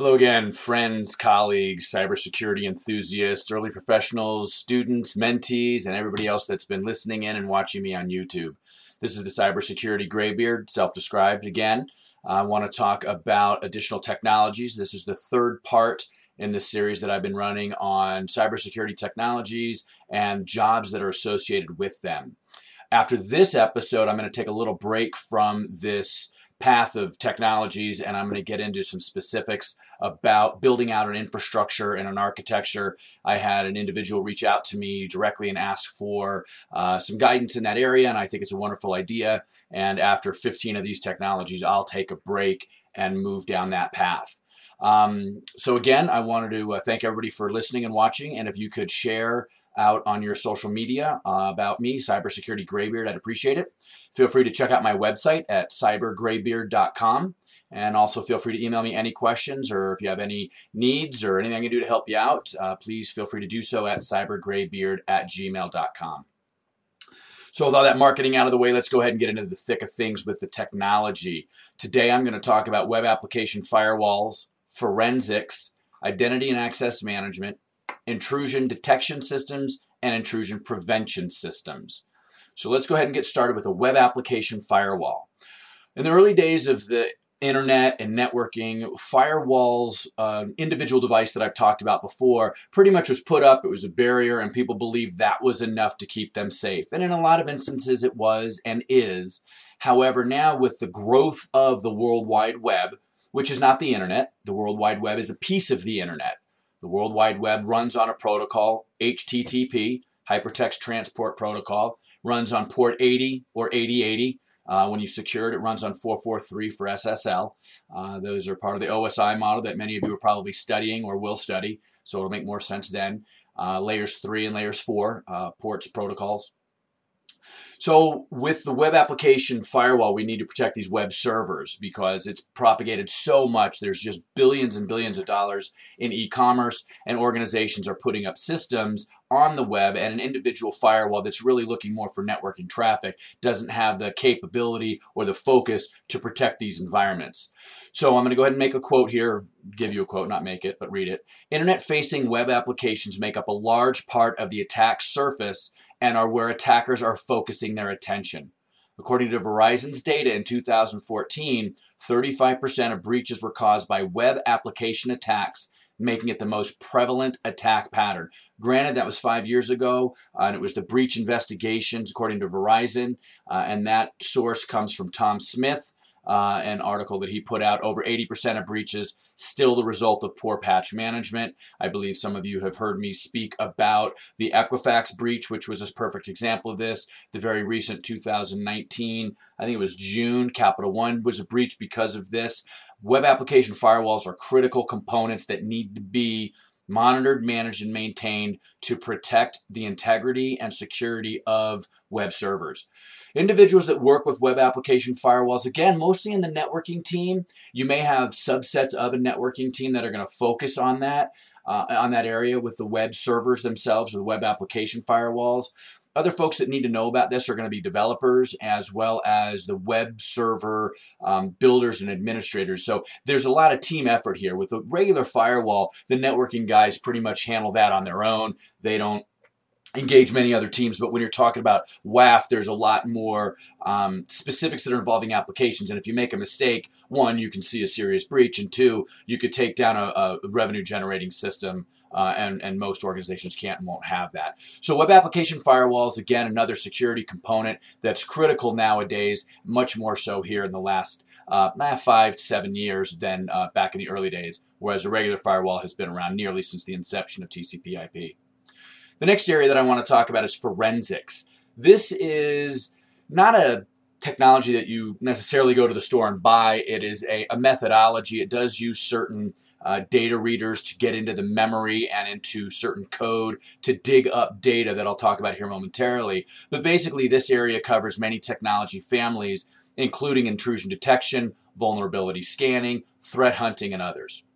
Hello again, friends, colleagues, cybersecurity enthusiasts, early professionals, students, mentees, and everybody else that's been listening in and watching me on YouTube. This is the Cybersecurity Graybeard, self-described again. I want to talk about additional technologies. This is the third part in this series that I've been running on cybersecurity technologies and jobs that are associated with them. After this episode, I'm going to take a little break from this path of technologies and I'm going to get into some specifics about building out an infrastructure and an architecture. I had an individual reach out to me directly and ask for uh, some guidance in that area, and I think it's a wonderful idea. And after 15 of these technologies, I'll take a break and move down that path. Um, so again, I wanted to uh, thank everybody for listening and watching, and if you could share out on your social media uh, about me, Cybersecurity Graybeard, I'd appreciate it. Feel free to check out my website at cybergraybeard.com. And also feel free to email me any questions or if you have any needs or anything I can do to help you out, uh, please feel free to do so at cybergraybeard at gmail.com. So with all that marketing out of the way, let's go ahead and get into the thick of things with the technology. Today I'm going to talk about web application firewalls, forensics, identity and access management, intrusion detection systems, and intrusion prevention systems. So let's go ahead and get started with a web application firewall. In the early days of the internet and networking, firewalls, uh, individual device that I've talked about before, pretty much was put up. It was a barrier, and people believed that was enough to keep them safe. And in a lot of instances, it was and is. However, now with the growth of the World Wide Web, which is not the internet, the World Wide Web is a piece of the internet. The World Wide Web runs on a protocol, HTTP, Hypertext Transport Protocol, runs on port 80 or 8080. Uh, when you secure it, it runs on 443 for SSL. Uh, those are part of the OSI model that many of you are probably studying or will study, so it'll make more sense then. Uh, layers 3 and layers 4 uh, ports protocols. So with the web application firewall, we need to protect these web servers because it's propagated so much. There's just billions and billions of dollars in e-commerce and organizations are putting up systems on the web and an individual firewall that's really looking more for networking traffic doesn't have the capability or the focus to protect these environments. So I'm going to go ahead and make a quote here, give you a quote, not make it, but read it. Internet facing web applications make up a large part of the attack surface and are where attackers are focusing their attention. According to Verizon's data in 2014, 35% of breaches were caused by web application attacks, making it the most prevalent attack pattern. Granted, that was five years ago, uh, and it was the breach investigations, according to Verizon, uh, and that source comes from Tom Smith, uh, an article that he put out. Over 80% of breaches still the result of poor patch management. I believe some of you have heard me speak about the Equifax breach, which was a perfect example of this. The very recent 2019, I think it was June, Capital One was a breach because of this. Web application firewalls are critical components that need to be monitored, managed, and maintained to protect the integrity and security of web servers. Individuals that work with web application firewalls, again, mostly in the networking team, you may have subsets of a networking team that are going to focus on that, uh, on that area with the web servers themselves or the web application firewalls. Other folks that need to know about this are going to be developers as well as the web server um, builders and administrators. So there's a lot of team effort here. With a regular firewall, the networking guys pretty much handle that on their own. They don't engage many other teams, but when you're talking about WAF, there's a lot more um, specifics that are involving applications. And if you make a mistake, one, you can see a serious breach, and two, you could take down a, a revenue generating system, uh, and, and most organizations can't and won't have that. So web application firewalls, again, another security component that's critical nowadays, much more so here in the last uh, five, seven years than uh, back in the early days, whereas a regular firewall has been around nearly since the inception of TCP IP. The next area that I want to talk about is forensics. This is not a technology that you necessarily go to the store and buy. It is a, a methodology. It does use certain uh, data readers to get into the memory and into certain code to dig up data that I'll talk about here momentarily. But basically, this area covers many technology families, including intrusion detection, vulnerability scanning, threat hunting, and others.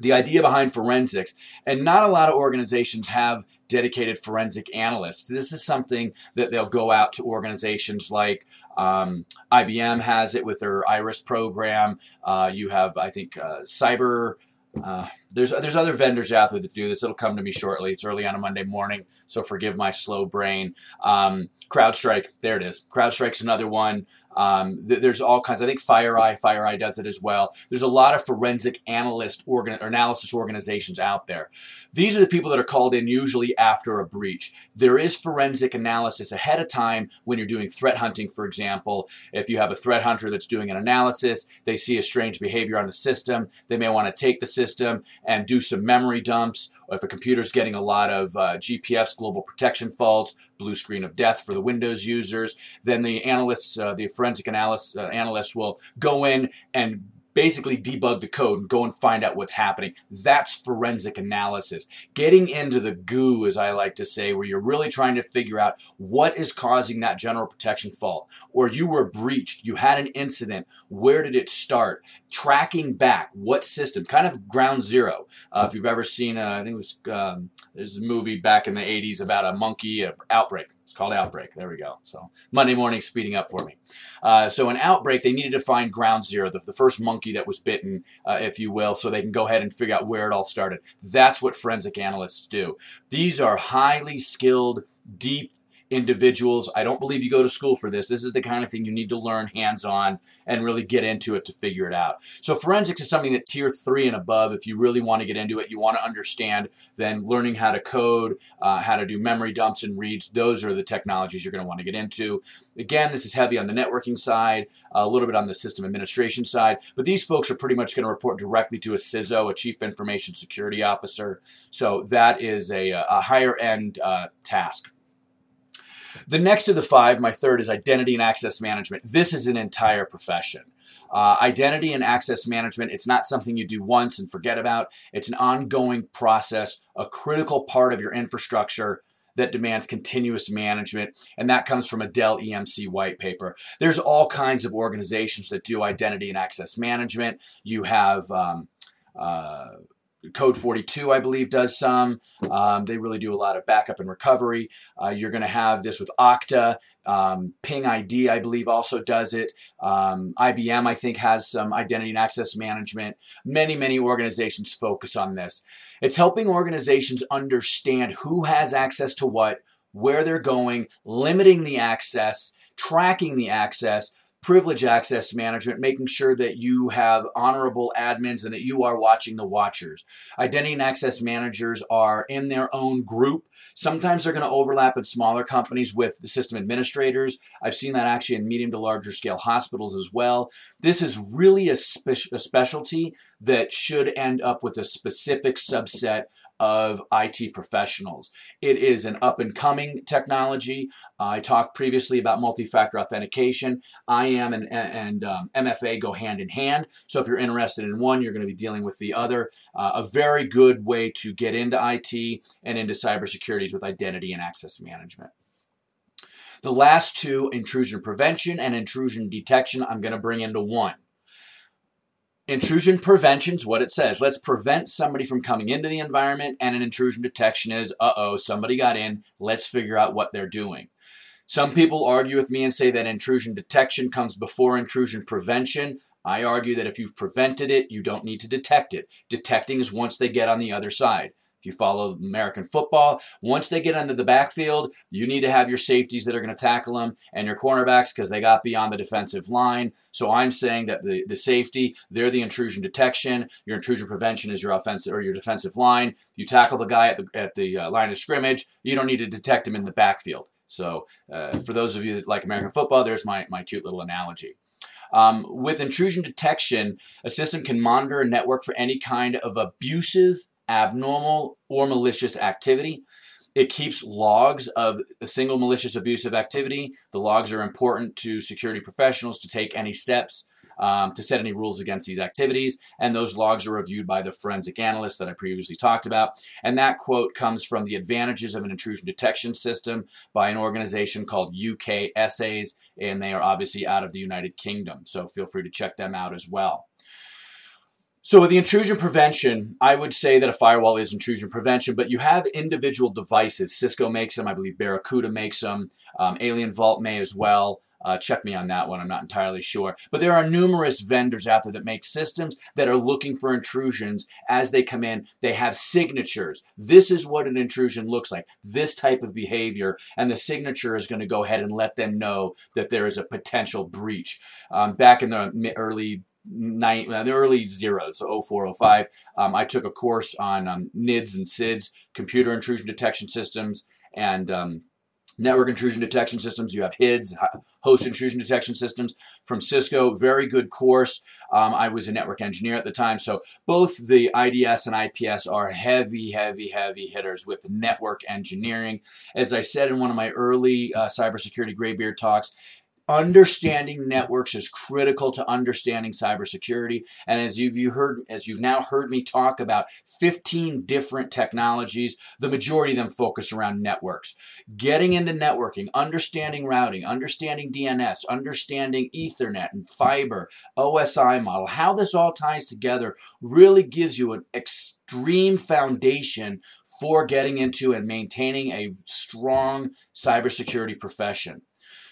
The idea behind forensics, and not a lot of organizations have dedicated forensic analysts. This is something that they'll go out to organizations like um, IBM has it with their IRIS program. Uh, you have, I think, uh, Cyber uh, there's there's other vendors out there that do this. It'll come to me shortly. It's early on a Monday morning, so forgive my slow brain. Um, CrowdStrike, there it is. CrowdStrike's another one. Um, th- there's all kinds. I think FireEye, FireEye does it as well. There's a lot of forensic analyst organ- or analysis organizations out there. These are the people that are called in usually after a breach. There is forensic analysis ahead of time when you're doing threat hunting, for example. If you have a threat hunter that's doing an analysis, they see a strange behavior on the system, they may want to take the system and do some memory dumps. If a computer's getting a lot of uh, GPFs, global protection faults, blue screen of death for the Windows users, then the analysts, uh, the forensic analysts, uh, analysts will go in and basically debug the code and go and find out what's happening. That's forensic analysis. Getting into the goo, as I like to say, where you're really trying to figure out what is causing that general protection fault, or you were breached, you had an incident, where did it start? Tracking back, what system, kind of ground zero. Uh, if you've ever seen, uh, I think it was, um, there's a movie back in the 80s about a monkey outbreak it's called Outbreak. There we go. So Monday morning speeding up for me. Uh, so an outbreak, they needed to find ground zero, the, the first monkey that was bitten, uh, if you will, so they can go ahead and figure out where it all started. That's what forensic analysts do. These are highly skilled, deep individuals. I don't believe you go to school for this. This is the kind of thing you need to learn hands on and really get into it to figure it out. So, forensics is something that tier three and above, if you really want to get into it, you want to understand, then learning how to code, uh, how to do memory dumps and reads, those are the technologies you're going to want to get into. Again, this is heavy on the networking side, a little bit on the system administration side, but these folks are pretty much going to report directly to a CISO, a Chief Information Security Officer. So, that is a, a higher end uh, task. The next of the five, my third, is identity and access management. This is an entire profession. Uh, identity and access management, it's not something you do once and forget about. It's an ongoing process, a critical part of your infrastructure that demands continuous management, and that comes from a Dell EMC white paper. There's all kinds of organizations that do identity and access management. You have um, uh, Code 42, I believe, does some. Um, they really do a lot of backup and recovery. Uh, you're going to have this with Okta. Um, Ping ID, I believe, also does it. Um, IBM, I think, has some identity and access management. Many, many organizations focus on this. It's helping organizations understand who has access to what, where they're going, limiting the access, tracking the access, privilege access management, making sure that you have honorable admins and that you are watching the watchers. Identity and access managers are in their own group. Sometimes they're going to overlap in smaller companies with the system administrators. I've seen that actually in medium to larger scale hospitals as well. This is really a, spe- a specialty that should end up with a specific subset of IT professionals. It is an up and coming technology. I talked previously about multi factor authentication. IAM and, and um, MFA go hand in hand. So if you're interested in one, you're going to be dealing with the other. Uh, a very good way to get into IT and into cybersecurity with identity and access management. The last two, intrusion prevention and intrusion detection, I'm going to bring into one. Intrusion prevention is what it says. Let's prevent somebody from coming into the environment, and an intrusion detection is, uh oh, somebody got in. Let's figure out what they're doing. Some people argue with me and say that intrusion detection comes before intrusion prevention. I argue that if you've prevented it, you don't need to detect it. Detecting is once they get on the other side you follow American football, once they get into the backfield, you need to have your safeties that are going to tackle them and your cornerbacks because they got beyond the defensive line. So I'm saying that the, the safety, they're the intrusion detection. Your intrusion prevention is your offensive or your defensive line. You tackle the guy at the, at the uh, line of scrimmage, you don't need to detect him in the backfield. So uh, for those of you that like American football, there's my, my cute little analogy. Um, with intrusion detection, a system can monitor a network for any kind of abusive abnormal or malicious activity. It keeps logs of a single malicious abusive activity. The logs are important to security professionals to take any steps um, to set any rules against these activities. And those logs are reviewed by the forensic analyst that I previously talked about. And that quote comes from the advantages of an intrusion detection system by an organization called UK Essays, and they are obviously out of the United Kingdom. So feel free to check them out as well. So with the intrusion prevention, I would say that a firewall is intrusion prevention, but you have individual devices. Cisco makes them, I believe Barracuda makes them, um, Alien Vault may as well. Uh, check me on that one. I'm not entirely sure. But there are numerous vendors out there that make systems that are looking for intrusions as they come in. They have signatures. This is what an intrusion looks like, this type of behavior. And the signature is going to go ahead and let them know that there is a potential breach. Um, back in the early nine, uh, the early zeros, so 04, 05, um, I took a course on um, NIDS and SIDS, computer intrusion detection systems, and um, network intrusion detection systems. You have HIDS, host intrusion detection systems from Cisco. Very good course. Um, I was a network engineer at the time, so both the IDS and IPS are heavy, heavy, heavy hitters with network engineering. As I said in one of my early uh, cybersecurity graybeard talks, understanding networks is critical to understanding cybersecurity. And as you've you heard, as you've now heard me talk about 15 different technologies, the majority of them focus around networks. Getting into networking, understanding routing, understanding DNS, understanding Ethernet and fiber, OSI model, how this all ties together really gives you an extreme foundation for getting into and maintaining a strong cybersecurity profession.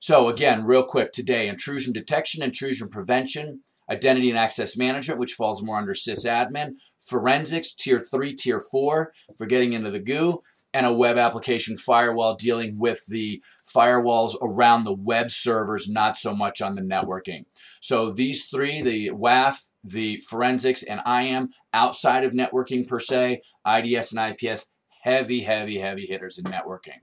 So again, real quick today, intrusion detection, intrusion prevention, identity and access management, which falls more under sysadmin, forensics, tier three, tier four, for getting into the goo, and a web application firewall dealing with the firewalls around the web servers, not so much on the networking. So these three, the WAF, the forensics, and IAM, outside of networking per se, IDS and IPS, heavy, heavy, heavy hitters in networking.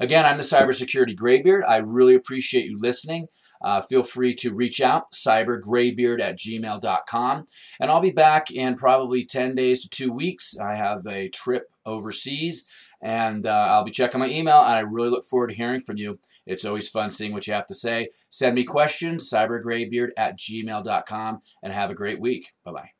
Again, I'm the cybersecurity graybeard. I really appreciate you listening. Uh, feel free to reach out, cybergraybeard at gmail.com. And I'll be back in probably 10 days to two weeks. I have a trip overseas and uh, I'll be checking my email and I really look forward to hearing from you. It's always fun seeing what you have to say. Send me questions, cybergraybeard at gmail.com, and have a great week. Bye bye.